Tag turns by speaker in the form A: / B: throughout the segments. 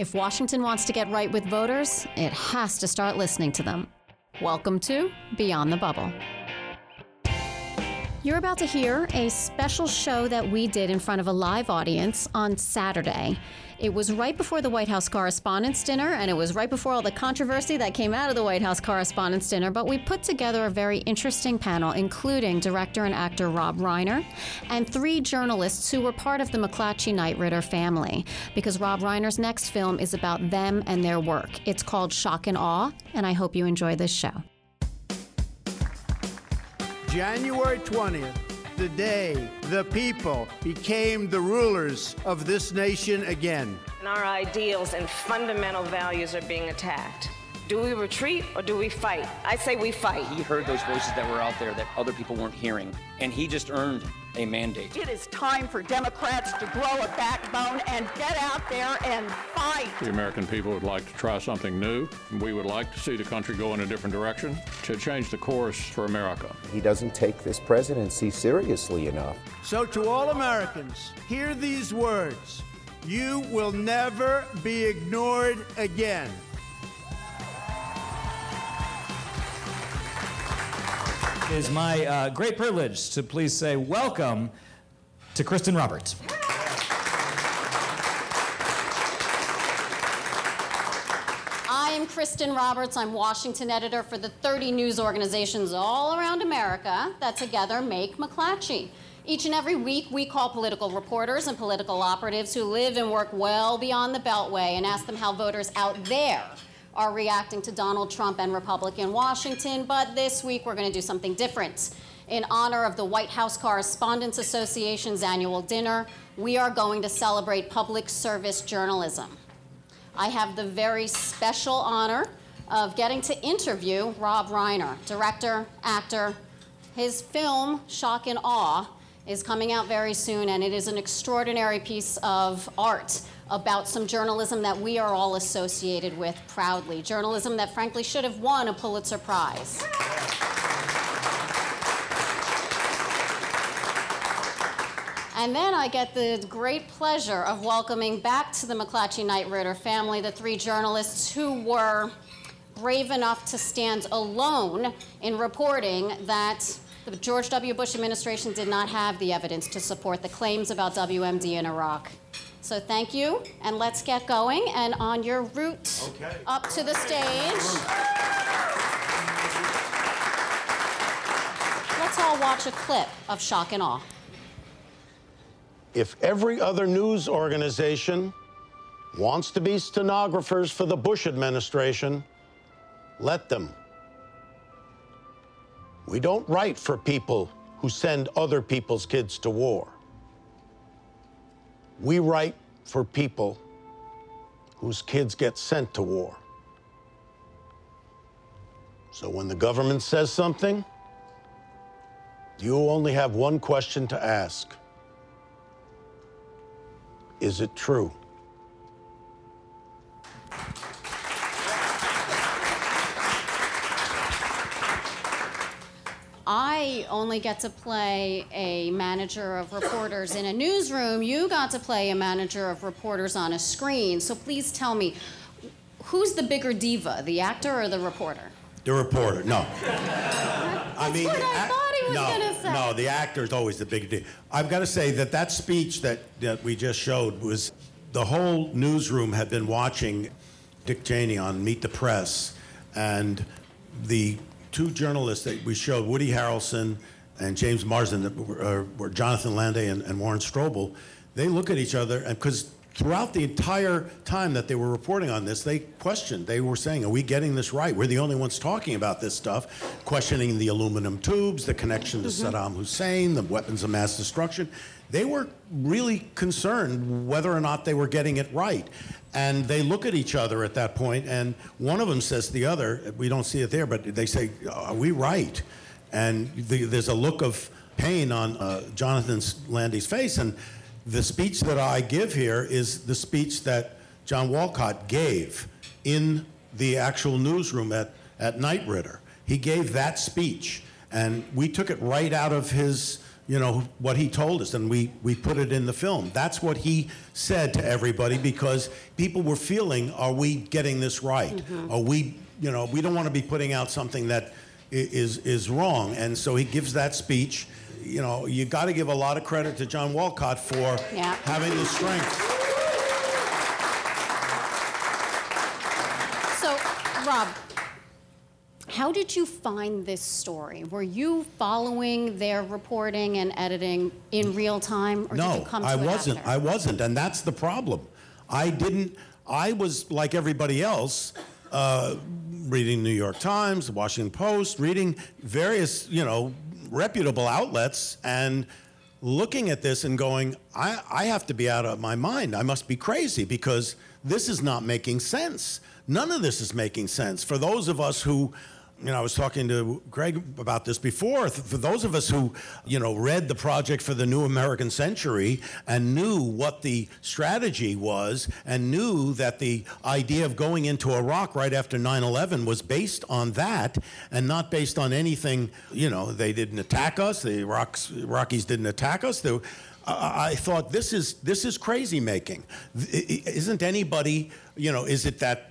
A: If Washington wants to get right with voters, it has to start listening to them. Welcome to Beyond the Bubble. You're about to hear a special show that we did in front of a live audience on Saturday. It was right before the White House Correspondents' Dinner, and it was right before all the controversy that came out of the White House Correspondents' Dinner. But we put together a very interesting panel, including director and actor Rob Reiner and three journalists who were part of the McClatchy Knight Ridder family, because Rob Reiner's next film is about them and their work. It's called Shock and Awe, and I hope you enjoy this show.
B: January 20th, the day the people became the rulers of this nation again.
C: And our ideals and fundamental values are being attacked. Do we retreat or do we fight? I say we fight.
D: He heard those voices that were out there that other people weren't hearing, and he just earned a mandate.
E: It is time for Democrats to grow a backbone and get out there and fight.
F: The American people would like to try something new. We would like to see the country go in a different direction to change the course for America.
G: He doesn't take this presidency seriously enough.
B: So, to all Americans, hear these words You will never be ignored again.
H: It is my uh, great privilege to please say welcome to Kristen Roberts.
A: I am Kristen Roberts. I'm Washington editor for the 30 news organizations all around America that together make McClatchy. Each and every week, we call political reporters and political operatives who live and work well beyond the Beltway and ask them how voters out there are reacting to Donald Trump and Republican Washington. But this week, we're going to do something different. In honor of the White House Correspondents Association's annual dinner, we are going to celebrate public service journalism. I have the very special honor of getting to interview Rob Reiner, director, actor. His film, Shock and Awe, is coming out very soon, and it is an extraordinary piece of art about some journalism that we are all associated with proudly. Journalism that, frankly, should have won a Pulitzer Prize. And then I get the great pleasure of welcoming back to the McClatchy Knight Ridder family the three journalists who were brave enough to stand alone in reporting that the George W. Bush administration did not have the evidence to support the claims about WMD in Iraq. So thank you, and let's get going. And on your route
B: Okay.
A: up to the stage, let's all watch a clip of Shock and Awe.
I: If every other news organization wants to be stenographers for the Bush administration, let them. We don't write for people who send other people's kids to war. We write for people whose kids get sent to war. So when the government says something, you only have one question to ask Is it true?
A: Only get to play a manager of reporters in a newsroom. You got to play a manager of reporters on a screen. So please tell me, who's the bigger diva, the actor or the reporter?
J: The reporter, no. I mean,
A: what I
J: ac-
A: thought he was
J: no. No, the actor is always the big deal. I've got to say that that speech that, that we just showed was the whole newsroom had been watching Dick Cheney on Meet the Press, and the two journalists that we showed, Woody Harrelson and James Marsden, that were, uh, were Jonathan Landay and, and Warren Strobel, they look at each other, and because throughout the entire time that they were reporting on this, they questioned. They were saying, Are we getting this right? We're the only ones talking about this stuff, questioning the aluminum tubes, the connection to Saddam Hussein, the weapons of mass destruction. They were really concerned whether or not they were getting it right. And they look at each other at that point, and one of them says to the other, We don't see it there, but they say, Are we right? And the, there's a look of pain on uh, Jonathan Landay's face. And the speech that I give here is the speech that John Walcott gave in the actual newsroom at, at Knight Ridder. He gave that speech, and we took it right out of his you know, what he told us, and we, we put it in the film. That's what he said to everybody because people were feeling, are we getting this right? Mm-hmm. Are we, you know, we don't want to be putting out something that is, is wrong. And so he gives that speech. You know, you got to give a lot of credit to John Walcott for
A: Yeah.
J: having the strength.
A: So, Rob, how did you find this story? Were you following their reporting and editing in real time, or did
J: no,
A: you come to
J: I
A: it
J: wasn't.
A: after?
J: I wasn't, and that's the problem. I didn't. I was like everybody else, uh, reading New York Times, the Washington Post, reading various, you know, reputable outlets, and looking at this and going, I, I have to be out of my mind. I must be crazy because this is not making sense. None of this is making sense. For those of us who you know, I was talking to Greg about this before. For those of us who, you know, read the project for the New American Century and knew what the strategy was and knew that the idea of going into Iraq right after 9 11 was based on that and not based on anything, you know, they didn't attack us, the Iraqs, Iraqis didn't attack us. They, I thought this is this is crazy making. Isn't anybody, you know, is it that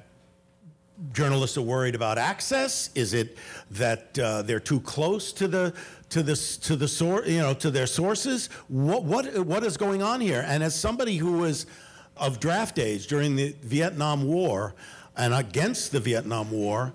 J: journalists are worried about access? Is it that uh, they're too close to the to the to the source, you know, to their sources? What what what is going on here? And as somebody who was of draft age during the Vietnam War and against the Vietnam War,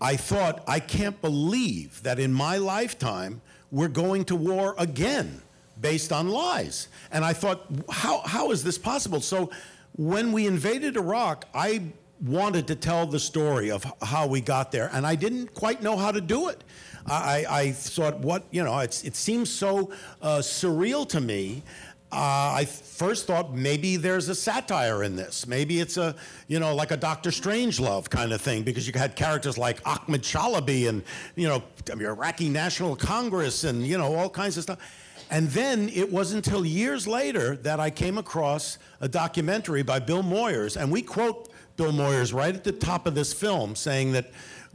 J: I thought I can't believe that in my lifetime we're going to war again based on lies. And I thought, how, how is this possible? So when we invaded Iraq, I wanted to tell the story of how we got there, and I didn't quite know how to do it. I, I thought, what, you know, it's, it seems so uh, surreal to me. Uh, I first thought maybe there's a satire in this. Maybe it's a, you know, like a Doctor Strangelove kind of thing, because you had characters like Ahmed Chalabi and, you know, Iraqi National Congress and, you know, all kinds of stuff. And then it wasn't until years later that I came across a documentary by Bill Moyers, and we quote Bill Moyers right at the top of this film, saying that,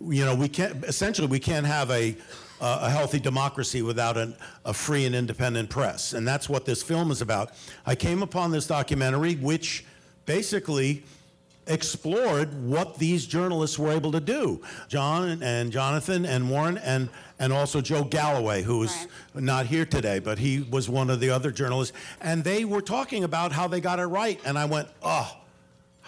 J: you know, we can't essentially we can't have a uh, a healthy democracy without an, a free and independent press, and that's what this film is about. I came upon this documentary, which basically explored what these journalists were able to do. John and Jonathan and Warren and and also Joe Galloway, who is not here today, but he was one of the other journalists, and they were talking about how they got it right. And I went, oh,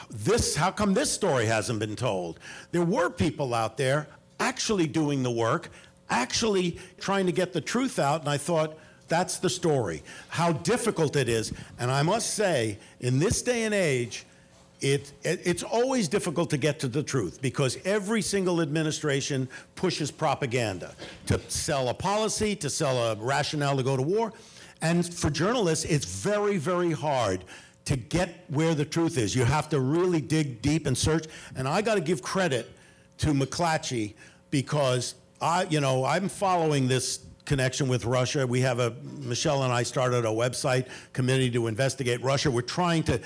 J: this how come this story hasn't been told? There were people out there actually doing the work, actually trying to get the truth out, and I thought. That's the story. How difficult it is. And I must say, in this day and age, it, it, it's always difficult to get to the truth because every single administration pushes propaganda to sell a policy, to sell a rationale to go to war. And for journalists, it's very, very hard to get where the truth is. You have to really dig deep and search. And I got to give credit to McClatchy because I, you know, I'm following this connection with Russia. We have a Michelle and I started a website committee to investigate Russia. We're trying to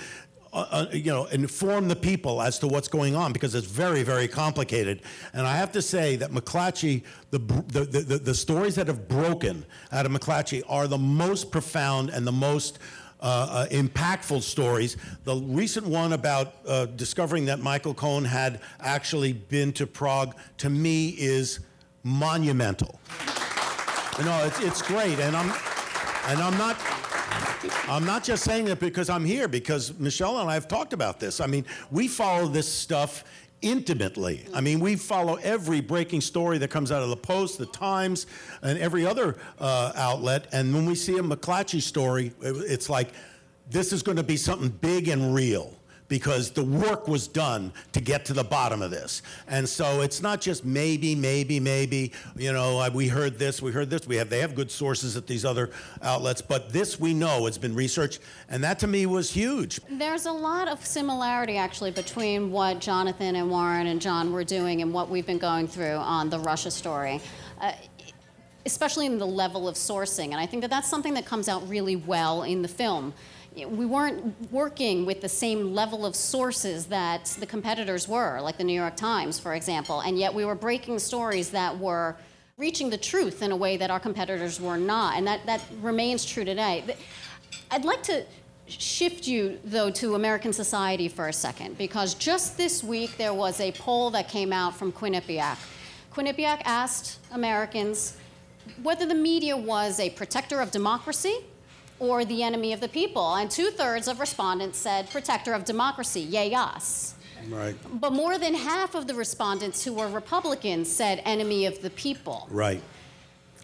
J: uh, uh, you know, inform the people as to what's going on because it's very, very complicated. And I have to say that McClatchy, the, the, the, the stories that have broken out of McClatchy are the most profound and the most uh, uh, impactful stories. The recent one about uh, discovering that Michael Cohen had actually been to Prague, to me, is monumental. No, it's, it's great, and I'm, and I'm not, I'm not just saying it because I'm here, because Michelle and I have talked about this. I mean, we follow this stuff intimately. I mean, we follow every breaking story that comes out of the Post, the Times, and every other uh, outlet. And when we see a McClatchy story, it- it's like this is going to be something big and real because the work was done to get to the bottom of this. And so it's not just maybe, maybe, maybe, you know, we heard this, we heard this. We have they have good sources at these other outlets, but this we know it's been researched and that to me was huge.
A: There's a lot of similarity actually between what Jonathan and Warren and John were doing and what we've been going through on the Russia story. Uh, especially in the level of sourcing. And I think that that's something that comes out really well in the film. We weren't working with the same level of sources that the competitors were, like the New York Times, for example, and yet we were breaking stories that were reaching the truth in a way that our competitors were not, and that, that remains true today. I'd like to shift you, though, to American society for a second, because just this week there was a poll that came out from Quinnipiac. Quinnipiac asked Americans whether the media was a protector of democracy or the enemy of the people, and two thirds of respondents said protector of democracy, yay us.
J: Right.
A: But more than half of the respondents who were Republicans said enemy of the people.
J: Right.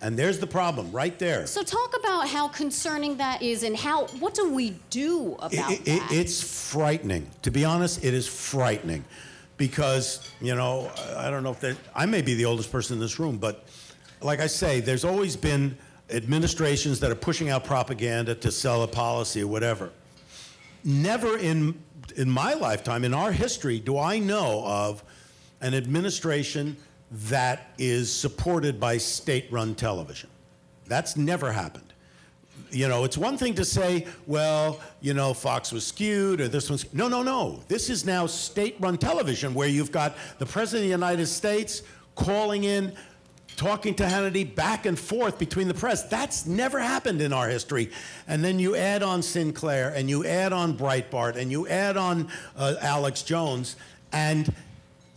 J: And there's the problem right there.
A: So talk about how concerning that is and how what do we do about
J: It- it-
A: that?
J: it's frightening. To be honest, it is frightening because, you know, I don't know if that, I may be the oldest person in this room, but like I say, there's always been administrations that are pushing out propaganda to sell a policy or whatever. Never in, in my lifetime, in our history, do I know of an administration that is supported by state run television. That's never happened you know, it's one thing to say, well, you know, Fox was skewed or this one's. No, no, no. This is now state run television where you've got the President of the United States calling in, talking to Hannity back and forth between the press. That's never happened in our history. And then you add on Sinclair and you add on Breitbart and you add on uh, Alex Jones. And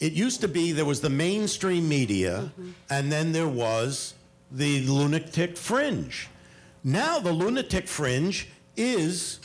J: it used to be there was the mainstream media and then there was the lunatic fringe. Now the lunatic fringe is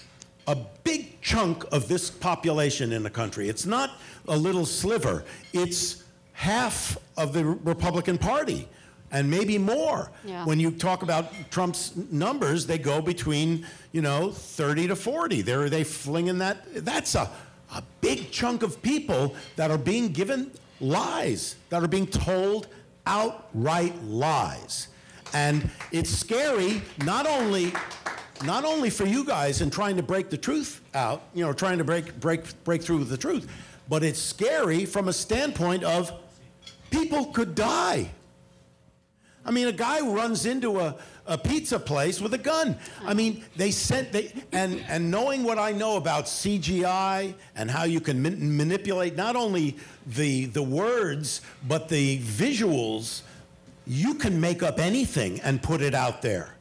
J: a big chunk of this population in the country. It's not a little sliver. It's half of the Republican Party and maybe more.
A: Yeah.
J: When you talk about Trump's numbers, they go between, you know, 30 to 40. They're they flinging that that's a a big chunk of people that are being given lies, that are being told outright lies. And it's scary not only not only for you guys in trying to break the truth out, you know, trying to break break break through the truth, but it's scary from a standpoint of people could die. I mean, a guy runs into a, a pizza place with a gun. I mean, they sent they and and knowing what I know about CGI and how you can man- manipulate not only the the words but the visuals, you can make up anything and put it out there.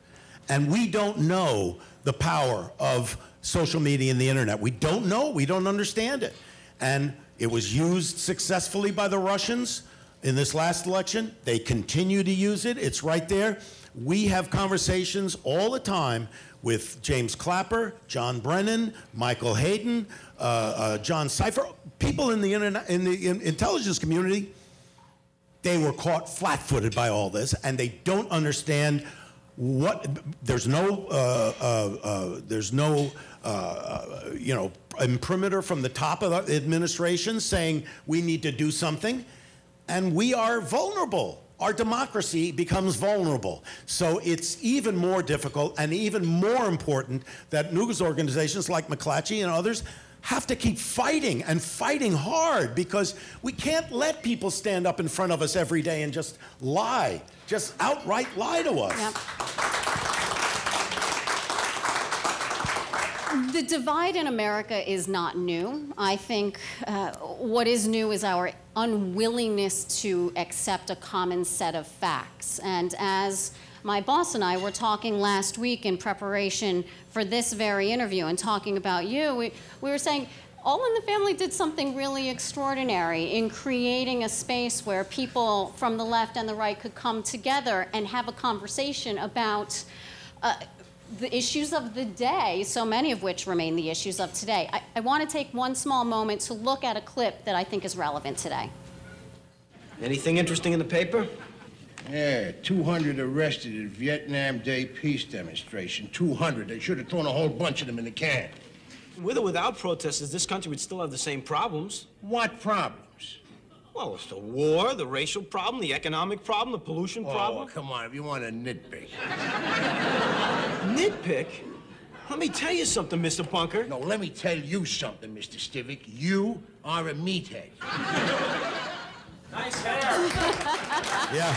J: And we don't know the power of social media and the internet. We don't know. We don't understand it. And it was used successfully by the Russians in this last election. They continue to use it. It's right there. We have conversations all the time with James Clapper, John Brennan, Michael Hayden, uh, uh, John Sipher, people in the, internet, in the in- intelligence community they were caught flat-footed by all this, and they don't understand what. There's no. Uh, uh, uh, there's no. Uh, uh, you know, imprimatur from the top of the administration saying we need to do something, and we are vulnerable. Our democracy becomes vulnerable. So it's even more difficult and even more important that news organizations like McClatchy and others have to keep fighting and fighting hard because we can't let people stand up in front of us every day and just lie, just outright lie to us.
A: Yep. The divide in America is not new. I think uh, what is new is our unwillingness to accept a common set of facts. And as my boss and I were talking last week in preparation for this very interview and talking about you, we, we were saying, all in the Family did something really extraordinary in creating a space where people from the left and the right could come together and have a conversation about uh, the issues of the day, so many of which remain the issues of today. I, I want to take one small moment to look at a clip that I think is relevant today.
K: Anything interesting in the paper?
L: Yeah, 200 arrested at Vietnam Day peace demonstration. 200. They should have thrown a whole bunch of them in the can.
K: With or without protesters, this country would still have the same problems.
L: What problems?
K: Well, it's the war, the racial problem, the economic problem, the pollution
L: Oh,
K: problem.
L: come on, if you want to nitpick.
K: Nitpick? Let me tell you something, Mr. Bunker.
L: No, let me tell you something, Mr. Stivic. You are a meathead.
K: Nice hair.
J: Yeah.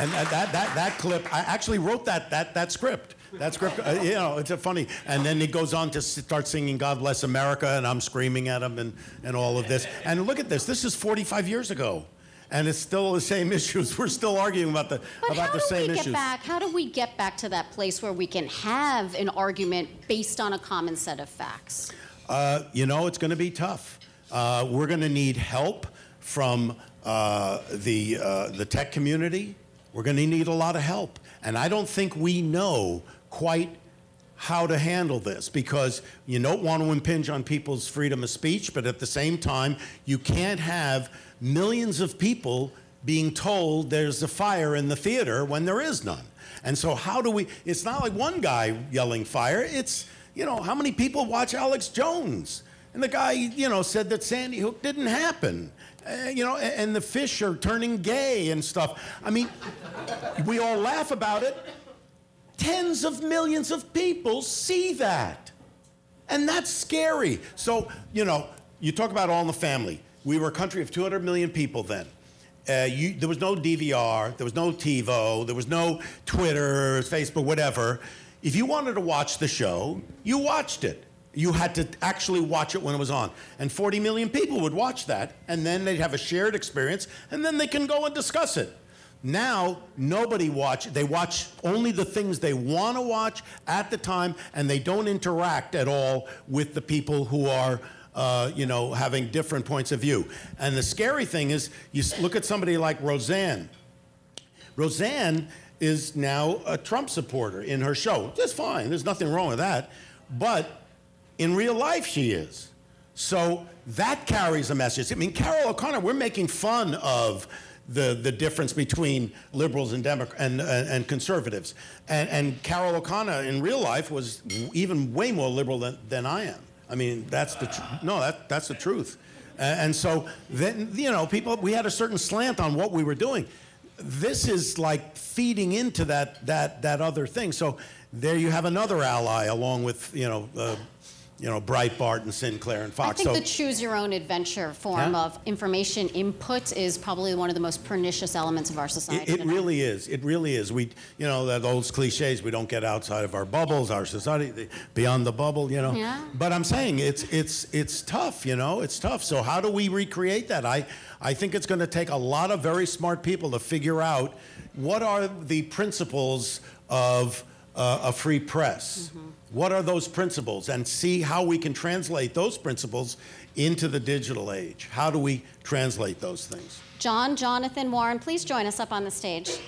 J: And that, that, that, that clip, I actually wrote that, that, that script. That script, uh, you know, it's a funny. And then he goes on to start singing God Bless America, and I'm screaming at him and, and all of this. And look at this. This is 45 years ago. and it's still the same issues. We're still arguing about the
A: But
J: about
A: how
J: the
A: do
J: same
A: we get
J: issues.
A: back? How do we get back to that place where we can have an argument based on a common set of facts?
J: Uh, you know, it's going to be tough. Uh, we're going to need help from uh, the uh, the tech community. We're going to need a lot of help, and I don't think we know quite how to handle this because you don't want to impinge on people's freedom of speech, but at the same time, you can't have millions of people being told there's a fire in the theater when there is none. And so, how do we? It's not like one guy yelling fire. It's you know, how many people watch Alex Jones? And the guy, you know, said that Sandy Hook didn't happen. Uh, you know, and, and the fish are turning gay and stuff. I mean, we all laugh about it. Tens of millions of people see that. And that's scary. So, you know, you talk about all in the family. We were a country of 200 million people then. Uh, you, there was no DVR, there was no TiVo, there was no Twitter, Facebook, whatever. If you wanted to watch the show, you watched it. You had to actually watch it when it was on. And 40 million people would watch that, and then they'd have a shared experience, and then they can go and discuss it. Now, nobody watch. They watch only the things they want to watch at the time, and they don't interact at all with the people who are, uh, you know, having different points of view. And the scary thing is, you look at somebody like Roseanne. Roseanne is now a Trump supporter in her show. That's fine. There's nothing wrong with that. But in real life, she is. So that carries a message. I mean, Carroll O'Connor, we're making fun of the, the difference between liberals and, Demo- and, and conservatives. And, and Carroll O'Connor in real life was even way more liberal than, than I am. I mean, that's the tr- no, that, that's the truth. A- And so then, you know, people, we had a certain slant on what we were doing. This is like feeding into that, that, that other thing. So there you have another ally along with, you know, uh, you know, Breitbart and Sinclair and Fox.
A: I think
J: so
A: the choose your own adventure form of information input is probably one of the most pernicious elements of our society.
J: It, it really is. It really is. We, you know, that those cliches. We don't get outside of our bubbles, our society, the- beyond the bubble. You know.
A: Yeah.
J: But I'm saying it's it's it's tough. You know, it's tough. So how do we recreate that? I I think it's going to take a lot of very smart people to figure out what are the principles of uh, a free press. What are those principles? And see how we can translate those principles into the digital age. How do we translate those things?
A: John, Jonathan, Warren, please join us up on the stage.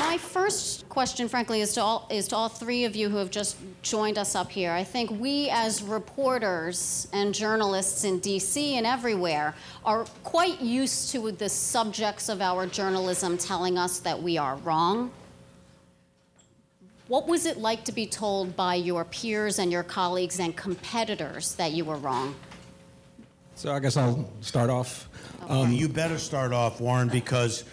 A: My first question, frankly, is to all is to all three of you who have just joined us up here. I think we, as reporters and journalists in D.C. and everywhere, are quite used to the subjects of our journalism telling us that we are wrong. What was it like to be told by your peers and your colleagues and competitors that you were wrong?
M: So I guess I'll start off.
J: Um, you better start off, Warren, because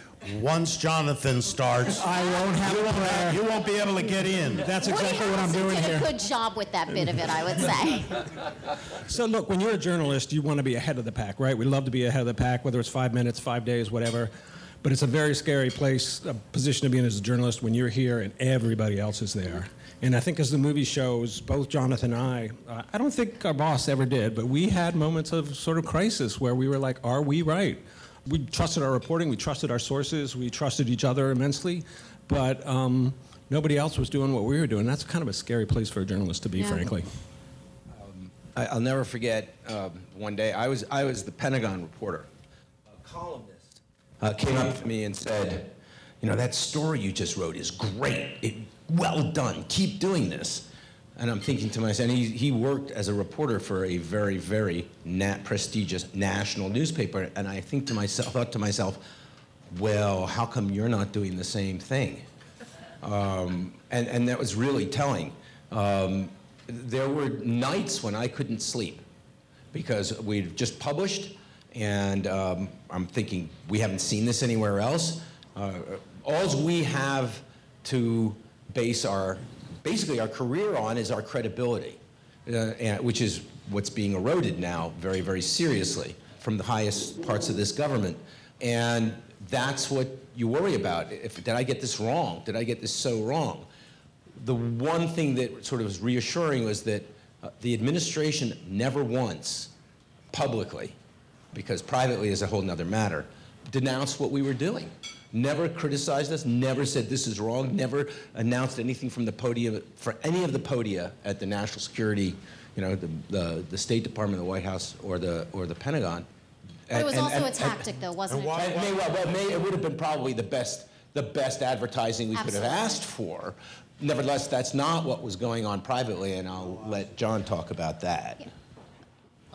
J: once Jonathan starts,
M: I won't have
J: you
M: a
J: won't,
M: prayer.
J: you won't be able to get in.
M: That's
A: Woody
M: exactly what I'm doing
A: did
M: here.
A: a good job with that bit of it, I would say.
M: So look, when you're a journalist, you want to be ahead of the pack, right? We love to be ahead of the pack, whether it's five minutes, five days, whatever. But it's a very scary place, a position to be in as a journalist when you're here and everybody else is there. And I think as the movie shows, both Jonathan and I, uh, I don't think our boss ever did, but we had moments of sort of crisis where we were like, are we right? We trusted our reporting, we trusted our sources, we trusted each other immensely, but um, nobody else was doing what we were doing. That's kind of a scary place for a journalist to be,
N: Yeah.
M: frankly.
N: I, I'll never forget um, one day I was I was the Pentagon reporter. A columnist uh, came up to me and said, "You know that story you just wrote is great. It, well done. Keep doing this." And I'm thinking to myself, and he, he worked as a reporter for a very very prestigious national newspaper, and I think to myself thought to myself, "Well, how come you're not doing the same thing?" Um, and, and that was really telling. Um, there were nights when I couldn't sleep because we'd just published, and um, I'm thinking, we haven't seen this anywhere else. Uh, all we have to base our, basically our career on is our credibility, uh, and, which is what's being eroded now very, very seriously from the highest parts of this government. And that's what you worry about. If, did I get this wrong? Did I get this so wrong? The one thing that sort of was reassuring was that uh, the administration never once publicly, because privately is a whole other matter, denounced what we were doing. Never criticized us, never said this is wrong, never announced anything from the podium, for any of the podia at the national security, you know, the, the, the State Department, the White House, or the, or the Pentagon.
A: But it was
N: And-
A: also
N: and-
A: a
N: and-
A: tactic, though, wasn't it?
N: it may, well, well, may, it would have been probably the best, the best advertising we could have asked for. Nevertheless, that's not what was going on privately, and I'll let John talk about that.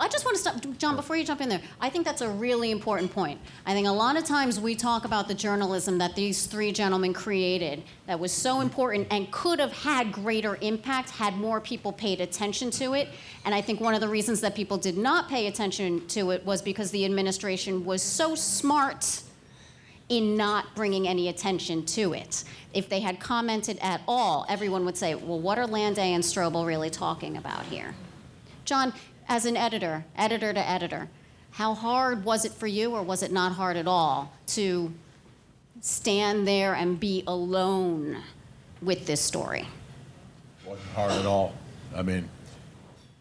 A: I just want to stop, John, before you jump in there. I think that's a really important point. I think a lot of times we talk about the journalism that these three gentlemen created that was so important and could have had greater impact had more people paid attention to it. And I think one of the reasons that people did not pay attention to it was because the administration was so smart in not bringing any attention to it. If they had commented at all, everyone would say, well, what are Landay and Strobel really talking about here? John, as an editor, editor to editor, how hard was it for you, or was it not hard at all, to stand there and be alone with this story?
O: Wasn't hard at all. I mean,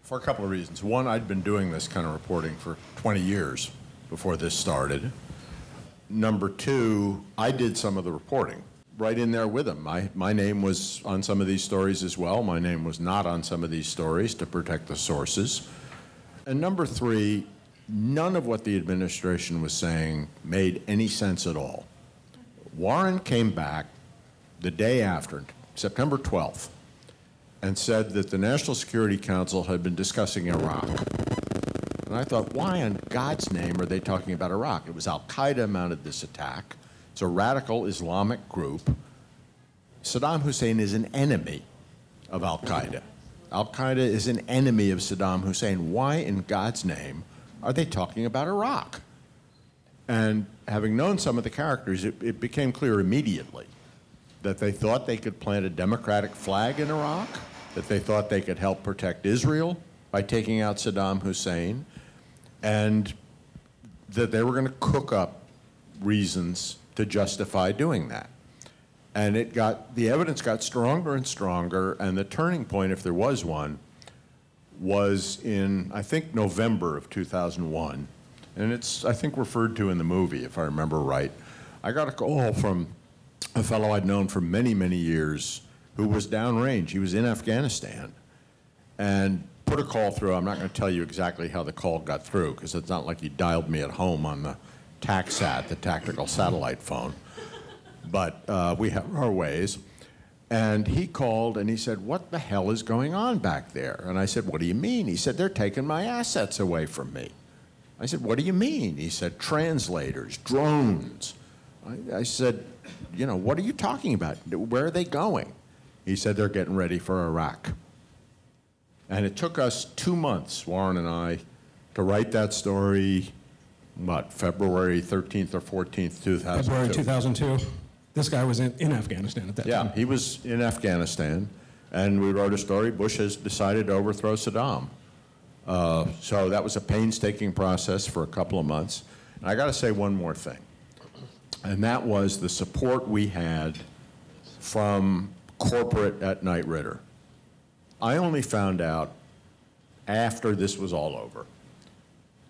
O: for a couple of reasons. One, I'd been doing this kind of reporting for 20 years before this started. Number two, I did some of the reporting right in there with them. My, my name was on some of these stories as well. My name was not on some of these stories to protect the sources. And number three, none of what the administration was saying made any sense at all. Warren came back the day after, September 12th, and said that the National Security Council had been discussing Iraq. And I thought, why in God's name are they talking about Iraq? It was Al Qaeda mounted this attack. It's a radical Islamic group. Saddam Hussein is an enemy of Al Qaeda. Al Qaeda is an enemy of Saddam Hussein. Why in God's name are they talking about Iraq? And having known some of the characters, it, it became clear immediately that they thought they could plant a democratic flag in Iraq, that they thought they could help protect Israel by taking out Saddam Hussein, and that they were going to cook up reasons to justify doing that. And it got the evidence got stronger and stronger, and the turning point, if there was one, was in I think November of 2001, and it's I think referred to in the movie if I remember right. I got a call from a fellow I'd known for many many years who was downrange. He was in Afghanistan, and put a call through. I'm not going to tell you exactly how the call got through because it's not like he dialed me at home on the TACSAT, the tactical satellite phone but uh, we have our ways. And he called and he said, What the hell is going on back there? And I said, What do you mean? He said, They're taking my assets away from me. I said, What do you mean? He said, Translators, drones. I, I said, You know, what are you talking about? Where are they going? He said, They're getting ready for Iraq. And it took us two months, Warren and I, to write that story, what, February 13th or 14th, 2002.
M: February 2002. This guy was in, in Afghanistan at that
O: Yeah,
M: time.
O: Yeah, he was in Afghanistan, and we wrote a story. Bush has decided to overthrow Saddam. Uh, so that was a painstaking process for a couple of months. And I got to say one more thing, and that was the support we had from corporate at Knight Ridder. I only found out after this was all over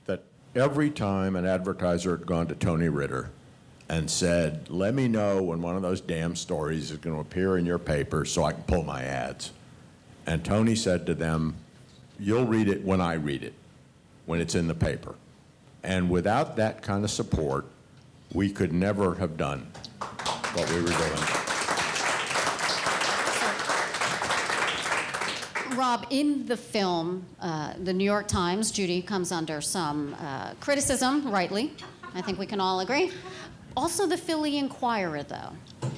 O: that every time an advertiser had gone to Tony Ridder and said, Let me know when one of those damn stories is going to appear in your paper so I can pull my ads. And Tony said to them, You'll read it when I read it, when it's in the paper. And without that kind of support, we could never have done what we were doing.
A: Rob, in the film, uh, the New York Times, Judy comes under some uh, criticism, rightly. I think we can all agree. Also, the Philly Inquirer, though.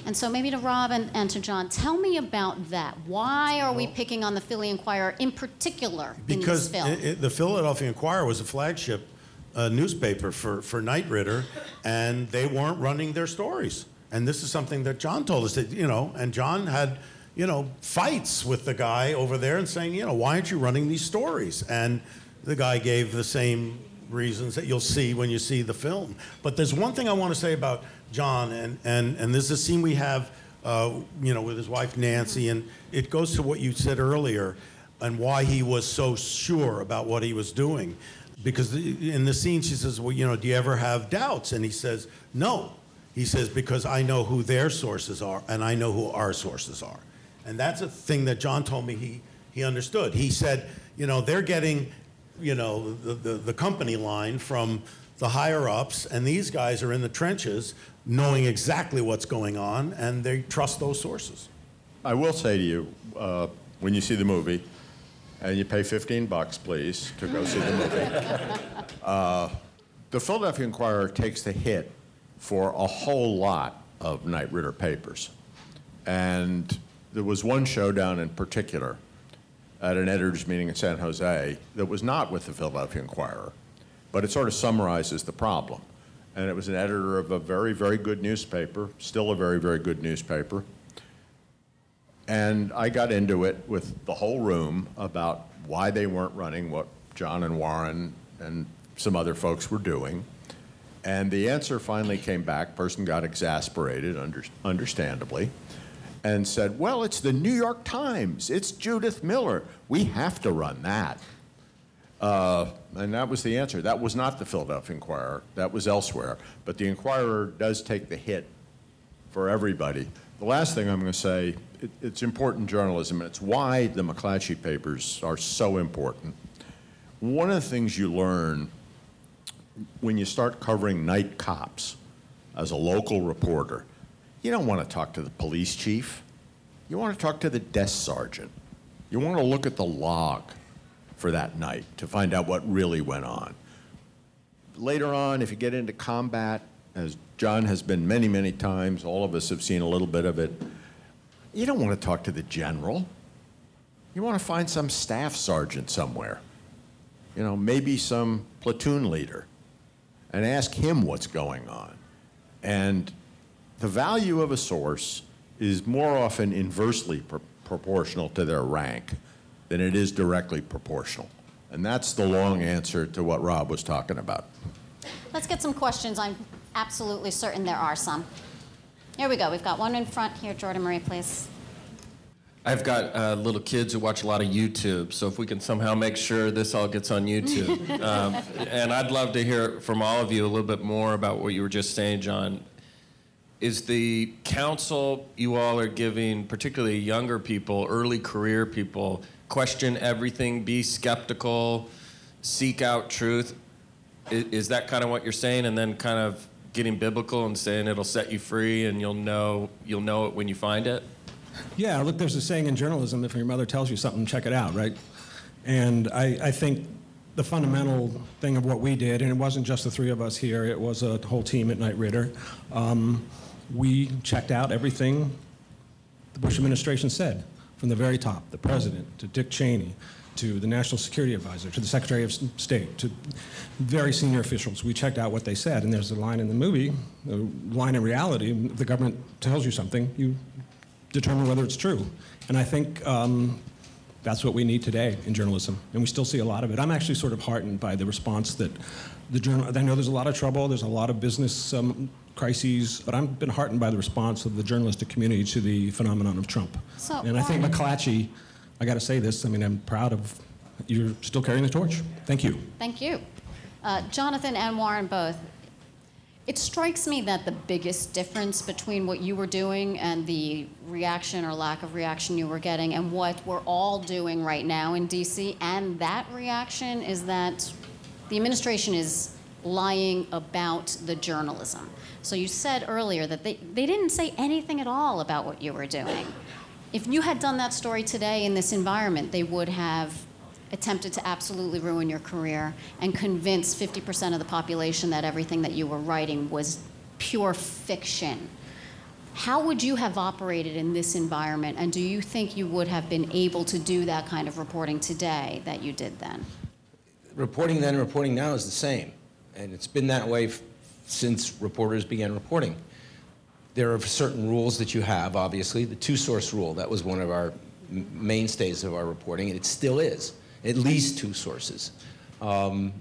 A: And so, maybe to Rob and, and to John, tell me about that. Why are we picking on the Philly Inquirer in particular in this
J: Because
A: film?
J: it- it- the Philadelphia Inquirer was a flagship uh, newspaper for, for Knight Ridder, and they weren't running their stories. And this is something that John told us that, you know, and John had, you know, fights with the guy over there and saying, you know, why aren't you running these stories? And the guy gave the same reasons that you'll see when you see the film. But there's one thing I want to say about John, and, and, and this is a scene we have, uh, you know, with his wife Nancy, and it goes to what you said earlier and why he was so sure about what he was doing. because in the scene she says, "Well, you know, do you ever have doubts?" And he says, "No." He says because I know who their sources are and I know who our sources are. And that's a thing that John told me he he understood. He said, you know, they're getting, you know, the, the, the company line from the higher ups, and these guys are in the trenches knowing exactly what's going on, and they trust those sources.
O: I will say to you, uh, when you see the movie, and you pay 15 bucks, please, to go see the movie, uh, the Philadelphia Inquirer takes the hit for a whole lot of Knight Ridder papers. And there was one showdown in particular at an editors' meeting in San Jose that was not with the Philadelphia Inquirer, but it sort of summarizes the problem. And it was an editor of a very, very good newspaper, still a very, very good newspaper. And I got into it with the whole room about why they weren't running what John and Warren and some other folks were doing. And the answer finally came back. Person got exasperated, under, understandably, and said, Well, it's the New York Times. It's Judith Miller. We have to run that. Uh, and that was the answer. That was not the Philadelphia Inquirer. That was elsewhere. But the Inquirer does take the hit for everybody. The last thing I'm going to say, it, it's important journalism, and it's why the McClatchy papers are so important. One of the things you learn when you start covering night cops as a local reporter, you don't want to talk to the police chief. You want to talk to the desk sergeant. You want to look at the log for that night to find out what really went on. Later on, if you get into combat, as John has been many, many times, all of us have seen a little bit of it, you don't want to talk to the general. You want to find some staff sergeant somewhere, you know, maybe some platoon leader, and ask him what's going on. And the value of a source is more often inversely pr- proportional to their rank than it is directly proportional. And that's the long answer to what Rob was talking about.
A: Let's get some questions. I'm absolutely certain there are some. Here we go. We've got one in front here. Jordan Marie, please.
P: I've got uh, little kids who watch a lot of YouTube, so if we can somehow make sure this all gets on YouTube. um, and I'd love to hear from all of you a little bit more about what you were just saying, John. Is the counsel you all are giving, particularly younger people, early career people, question everything, be skeptical, seek out truth? Is, is that kind of what you're saying? And then kind of getting biblical and saying it'll set you free and you'll know you'll know it when you find it?
M: Yeah, look, there's a saying in journalism if your mother tells you something, check it out, right? And I, I think the fundamental thing of what we did, and it wasn't just the three of us here, it was a whole team at Knight Ridder. Um, we checked out everything the Bush administration said from the very top, the president to Dick Cheney to the national security advisor to the secretary of state to very senior officials. We checked out what they said, and there's a line in the movie, a line in reality. The government tells you something, you determine whether it's true. And I think um, that's what we need today in journalism, and we still see a lot of it. I'm actually sort of heartened by the response that the journal. I know there's a lot of trouble, there's a lot of business um, crises, but I've been heartened by the response of the journalistic community to the phenomenon of Trump.
A: So,
M: and I think McClatchy, I got to say this. I mean, I'm proud of you're still carrying the torch. Thank you.
A: Thank you. Uh, Jonathan and Warren both. It strikes me that the biggest difference between what you were doing and the reaction or lack of reaction you were getting and what we're all doing right now in DC and that reaction is that the administration is lying about the journalism. So you said earlier that they, they didn't say anything at all about what you were doing. If you had done that story today in this environment, they would have attempted to absolutely ruin your career and convince 50% of the population that everything that you were writing was pure fiction. How would you have operated in this environment, and do you think you would have been able to do that kind of reporting today that you did then?
N: reporting then and reporting now is the same. And it's been that way f- since reporters began reporting. There are certain rules that you have, obviously. The two source rule, that was one of our m- mainstays of our reporting, and it still is. At least two sources. Um,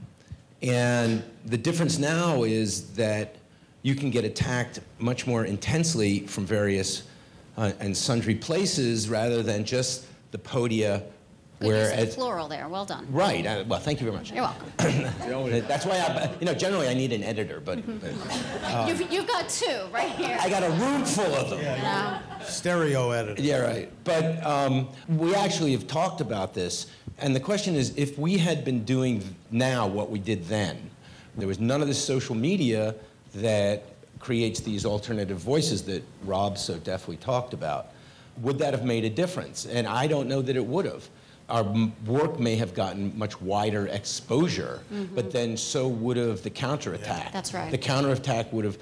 N: and the difference now is that you can get attacked much more intensely from various uh, and sundry places rather than just the podia
A: Good use of the plural there. Well done.
N: right, uh, well, thank you very much.
A: You're welcome.
N: That's why I, you know, generally I need an editor, but, but, uh,
A: You've, you've got two right here.
N: I got a room full of them.
A: No.
I: Stereo editor.
N: Yeah, right. But um, we actually have talked about this, and the question is if we had been doing now what we did then, there was none of this social media that creates these alternative voices that Rob so deftly talked about, would that have made a difference? And I don't know that it would have. Our work may have gotten much wider exposure, but then so would have the counterattack.
A: That's right.
N: The counterattack would have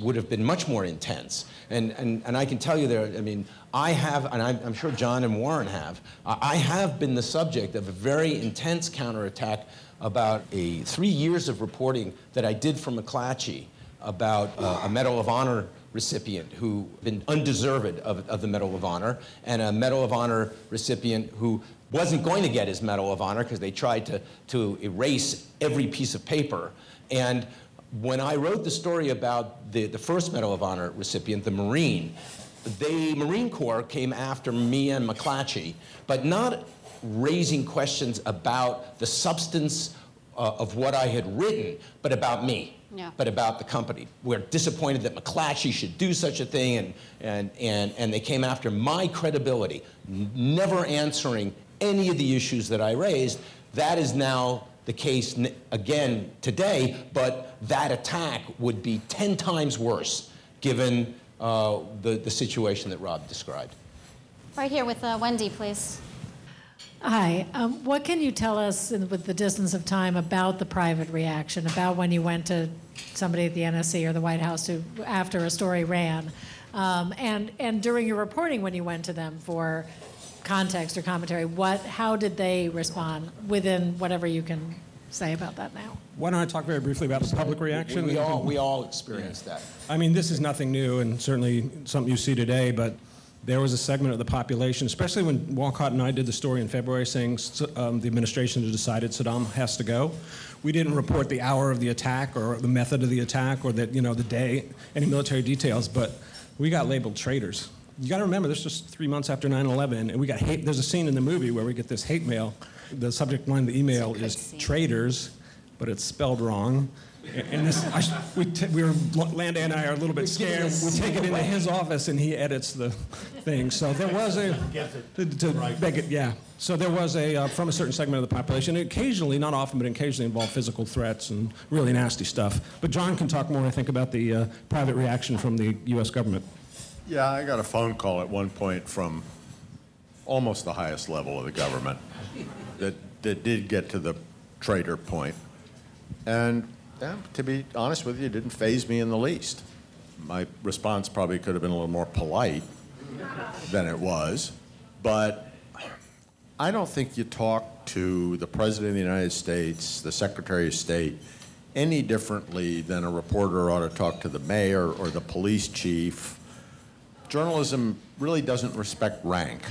N: would have been much more intense. And and and I can tell you there. I mean, I have, and I'm, I'm sure John and Warren have. I I have been the subject of a very intense counterattack about a three years of reporting that I did for McClatchy about uh, a Medal of Honor recipient who been undeserved of, of the Medal of Honor, and a Medal of Honor recipient who wasn't going to get his Medal of Honor because they tried to, to erase every piece of paper. And when I wrote the story about the, the first Medal of Honor recipient, the Marine, the Marine Corps came after me and McClatchy, but not raising questions about the substance uh, of what I had written, but about me
A: Yeah.
N: but about the company. We're disappointed that McClatchy should do such a thing, and, and, and, and they came after my credibility, never answering any of the issues that I raised. That is now the case n- again today, but that attack would be 10 times worse given uh, the, the situation that Rob described.
A: Right here with uh, Wendy, please.
Q: Hi. Um, what can you tell us in, with the distance of time about the private reaction, about when you went to somebody at the NSC or the White House who, after a story ran, um, and and during your reporting when you went to them for context or commentary, what how did they respond within whatever you can say about that now?
M: Why don't I talk very briefly about the public reaction?
N: We all, we all experienced that.
M: I mean, this is nothing new and certainly something you see today, but there was a segment of the population, especially when Walcott and I did the story in February saying um, the administration had decided Saddam has to go. We didn't report the hour of the attack or the method of the attack or that, you know, the day, any military details, but we got labeled traitors. You got to remember, this is just three months after 9/11, and we got hate. There's a scene in the movie where we get this hate mail. The subject line of the email is traitors, but it's spelled wrong. And this, I, we, t- we were, Landay and I are a little bit scared. We take it into his office and he edits the thing. So there was a, to, to make it, yeah. So there was a, uh, from a certain segment of the population, occasionally, not often, but occasionally involved physical threats and really nasty stuff. But John can talk more, I think, about the uh, private reaction from the U.S. government.
O: Yeah, I got a phone call at one point from almost the highest level of the government that, that did get to the traitor point. And yeah, to be honest with you, it didn't faze me in the least. My response probably could have been a little more polite than it was, but I don't think you talk to the President of the United States, the Secretary of State, any differently than a reporter ought to talk to the mayor or the police chief. Journalism really doesn't respect rank.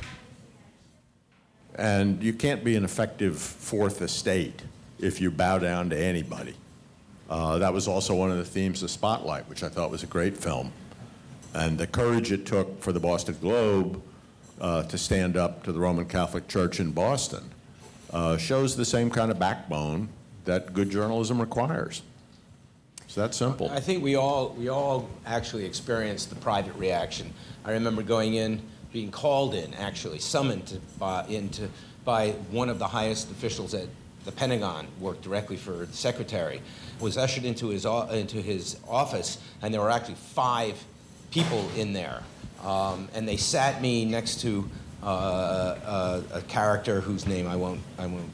O: And you can't be an effective fourth estate if you bow down to anybody. Uh, that was also one of the themes of Spotlight, which I thought was a great film. And the courage it took for the Boston Globe uh, to stand up to the Roman Catholic Church in Boston uh, shows the same kind of backbone that good journalism requires. It's that simple.
N: I think we all we all actually experienced the private reaction. I remember going in, being called in, actually summoned to, by, into by one of the highest officials at the Pentagon, worked directly for the secretary, was ushered into his into his office, and there were actually five people in there, um, and they sat me next to uh, a, a character whose name I won't I won't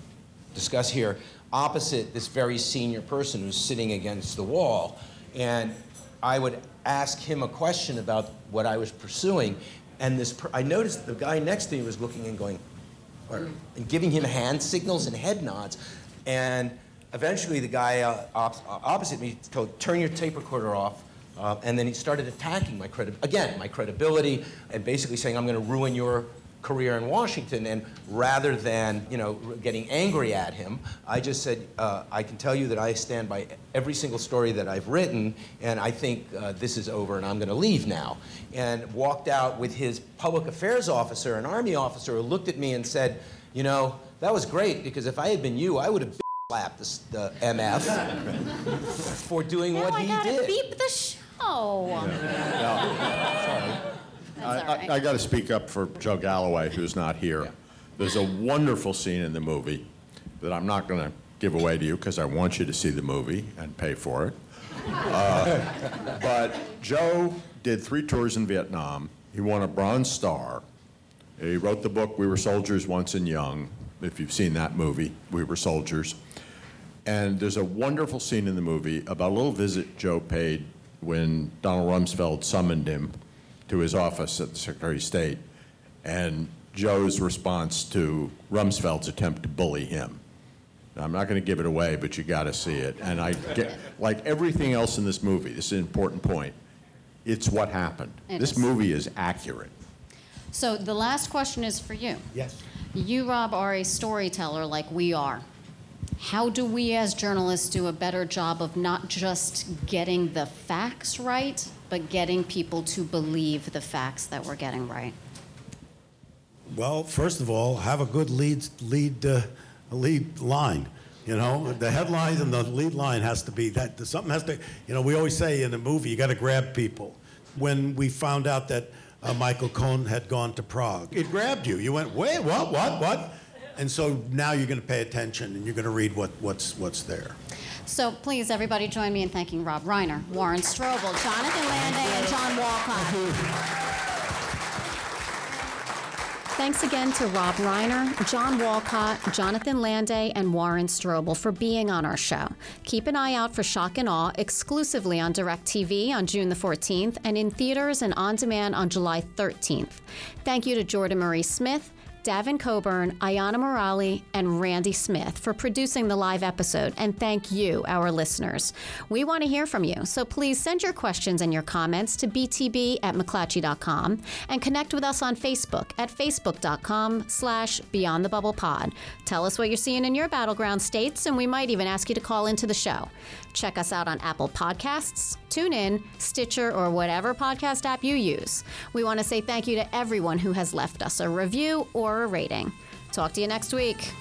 N: discuss here, opposite this very senior person who's sitting against the wall. And I would ask him a question about what I was pursuing. And this, per- I noticed the guy next to me was looking and going, or, and giving him hand signals and head nods. And eventually the guy uh, op- opposite me told, turn your tape recorder off. Uh, and then he started attacking my credi- again, my credibility, and basically saying, I'm going to ruin your career in Washington. And rather than, you know, getting angry at him, I just said, uh, I can tell you that I stand by every single story that I've written, and I think uh, this is over and I'm going to leave now. And walked out with his public affairs officer, an Army officer, who looked at me and said, you know, that was great because if I had been you, I would have slapped the, the MF for doing
A: Now
N: what
A: I
N: he did.
A: beep the show.
O: I, I, I got to speak up for Joe Galloway, who's not here. There's a wonderful scene in the movie that I'm not going to give away to you because I want you to see the movie and pay for it. Uh, but Joe did three tours in Vietnam. He won a Bronze Star. He wrote the book We Were Soldiers Once and Young. If you've seen that movie, We Were Soldiers. And there's a wonderful scene in the movie about a little visit Joe paid when Donald Rumsfeld summoned him to his office at the Secretary of State, and Joe's response to Rumsfeld's attempt to bully him. Now, I'm not going to give it away, but you got to see it. And I get, like everything else in this movie, this is an important point. It's what happened.
A: It
O: this
A: is.
O: movie is accurate.
A: So the last question is for you.
I: Yes.
A: You, Rob, are a storyteller like we are. How do we as journalists do a better job of not just getting the facts right, but getting people to believe the facts that we're getting right?
I: Well, first of all, have a good lead lead uh, lead line. You know, the headlines and the lead line has to be that something has to. You know, we always say in a movie you got to grab people. When we found out that uh, Michael Cohen had gone to Prague, it grabbed you. You went, wait, what, what, what? And so now you're going to pay attention and you're going to read what, what's what's there.
A: So please, everybody, join me in thanking Rob Reiner, Warren Strobel, Jonathan Landay, and John Walcott. Thanks again to Rob Reiner, John Walcott, Jonathan Landay, and Warren Strobel for being on our show. Keep an eye out for Shock and Awe exclusively on DirecTV on June the 14th and in theaters and on demand on July 13th. Thank you to Jordan Marie Smith, Davin Coburn, Ayana Morali, and Randy Smith for producing the live episode, and thank you, our listeners. We want to hear from you, so please send your questions and your comments to btb at mcclatchy.com and connect with us on Facebook at facebook.com slash beyond the bubble pod. Tell us what you're seeing in your battleground states, and we might even ask you to call into the show. Check us out on Apple Podcasts, TuneIn, Stitcher, or whatever podcast app you use. We want to say thank you to everyone who has left us a review or a rating. Talk to you next week.